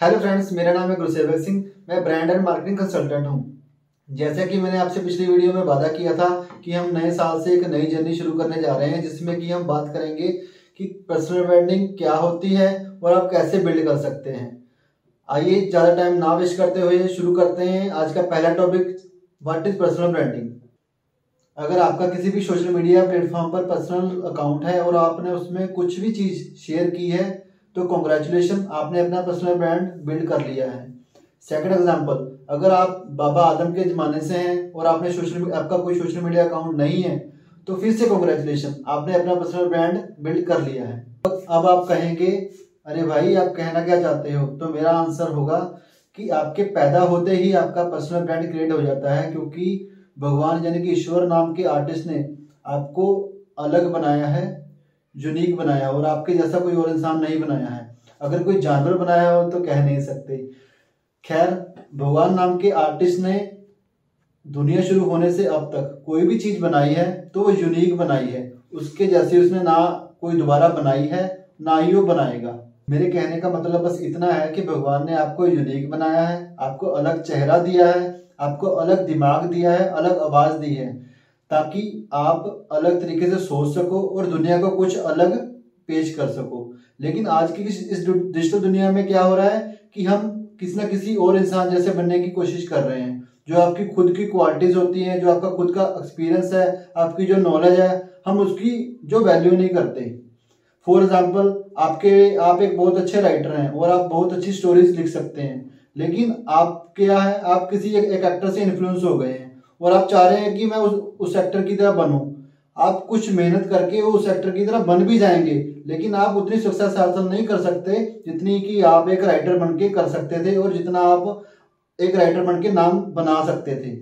Hello friends मेरा नाम है गुरुसेवक सिंह। मैं ब्रांड एंड मार्केटिंग कंसल्टेंट हूँ। जैसे कि मैंने आपसे पिछली वीडियो में वादा किया था कि हम नए साल से एक नई जर्नी शुरू करने जा रहे हैं, जिसमें कि हम बात करेंगे कि पर्सनल ब्रांडिंग क्या होती है और आप कैसे बिल्ड कर सकते हैं। आइए ज़्यादा टाइम ना वेस्ट करते हुए शुरू करते हैं आज का पहला topic what is personal branding अगर आपका किसी भी सोशल मीडिया प्लेटफॉर्म पर पर्सनल अकाउंट है और आपने उसमें कुछ भी चीज़ शेयर की है तो कॉन्ग्रेचुलेशन आपने अपना पर्सनल ब्रांड बिल्ड कर लिया है। सेकंड एग्जांपल अगर आप बाबा आदम के ज़माने से हैं और आपने सोशल आपका कोई सोशल मीडिया अकाउंट नहीं है तो फिर से कॉन्ग्रेचुलेशन आपने अपना पर्सनल ब्रांड बिल्ड कर लिया है। अब आप कहेंगे, अरे भाई, आप कहना क्या चाहते हो? तो मेरा आंसर होगा कि आपके पैदा होते ही आपका पर्सनल ब्रांड क्रिएट हो जाता है, क्योंकि भगवान यानी कि ईश्वर नाम के आर्टिस्ट ने आपको अलग बनाया है यूनिक बनाया और आपके जैसा कोई और इंसान नहीं बनाया है। अगर कोई जानवर बनाया हो तो कह नहीं सकते। खैर, भगवान नाम के आर्टिस्ट ने दुनिया शुरू होने से अब तक कोई भी चीज़ बनाई है तो वो यूनिक बनाई है। उसके जैसे उसने ना कोई दोबारा बनाई है, ना ही वो बनाएगा। मेरे कहने का मतलब बस इतना है कि भगवान ने आपको यूनिक बनाया है, आपको अलग चेहरा दिया है, आपको अलग दिमाग दिया है, अलग आवाज़ दी है। ताकि आप अलग तरीके से सोच सको और दुनिया को कुछ अलग पेश कर सको। लेकिन आज की इस डिजिटल दुनिया में क्या हो रहा है कि हम किसी ना किसी और इंसान जैसे बनने की कोशिश कर रहे हैं। जो आपकी खुद की क्वालिटीज होती हैं जो आपका खुद का एक्सपीरियंस है आपकी जो नॉलेज है हम उसकी जो वैल्यू नहीं करते। फॉर एग्ज़ाम्पल आपके आप एक बहुत अच्छे राइटर हैं और आप बहुत अच्छी स्टोरीज लिख सकते हैं। लेकिन आप क्या है? आप किसी एक, एक एक्टर से इन्फ्लुएंस हो गए हैं। और आप चाह रहे हैं कि मैं उस सेक्टर की तरह बनूं। आप कुछ मेहनत करके उस सेक्टर की तरह बन भी जाएँगे, लेकिन आप उतनी सक्सेस हासिल नहीं कर सकते जितनी कि आप एक राइटर बन के कर सकते थे और जितना आप एक राइटर बन के नाम बना सकते थे।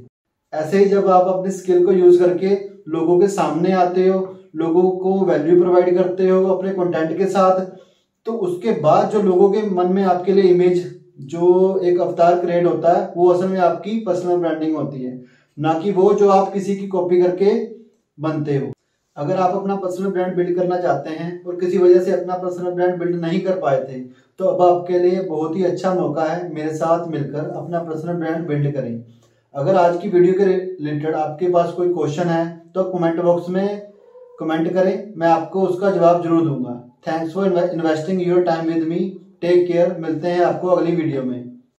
ऐसे ही जब आप अपनी स्किल को यूज़ करके लोगों के सामने आते हो, लोगों को वैल्यू प्रोवाइड करते हो अपने कंटेंट के साथ तो उसके बाद जो लोगों के मन में आपके लिए इमेज जो एक अवतार क्रिएट होता है, वो असल में आपकी पर्सनल ब्रांडिंग होती है। ना कि वो जो आप किसी की कॉपी करके बनते हो। अगर आप अपना पर्सनल ब्रांड बिल्ड करना चाहते हैं और किसी वजह से अपना पर्सनल ब्रांड बिल्ड नहीं कर पाए थे तो अब आपके लिए बहुत ही अच्छा मौका है मेरे साथ मिलकर अपना पर्सनल ब्रांड बिल्ड करें। अगर आज की वीडियो के रिलेटेड आपके पास कोई क्वेश्चन है तो कमेंट बॉक्स में कमेंट करें, मैं आपको उसका जवाब ज़रूर दूँगा। Thanks for investing your time with me take care मिलते हैं आपको अगली वीडियो में।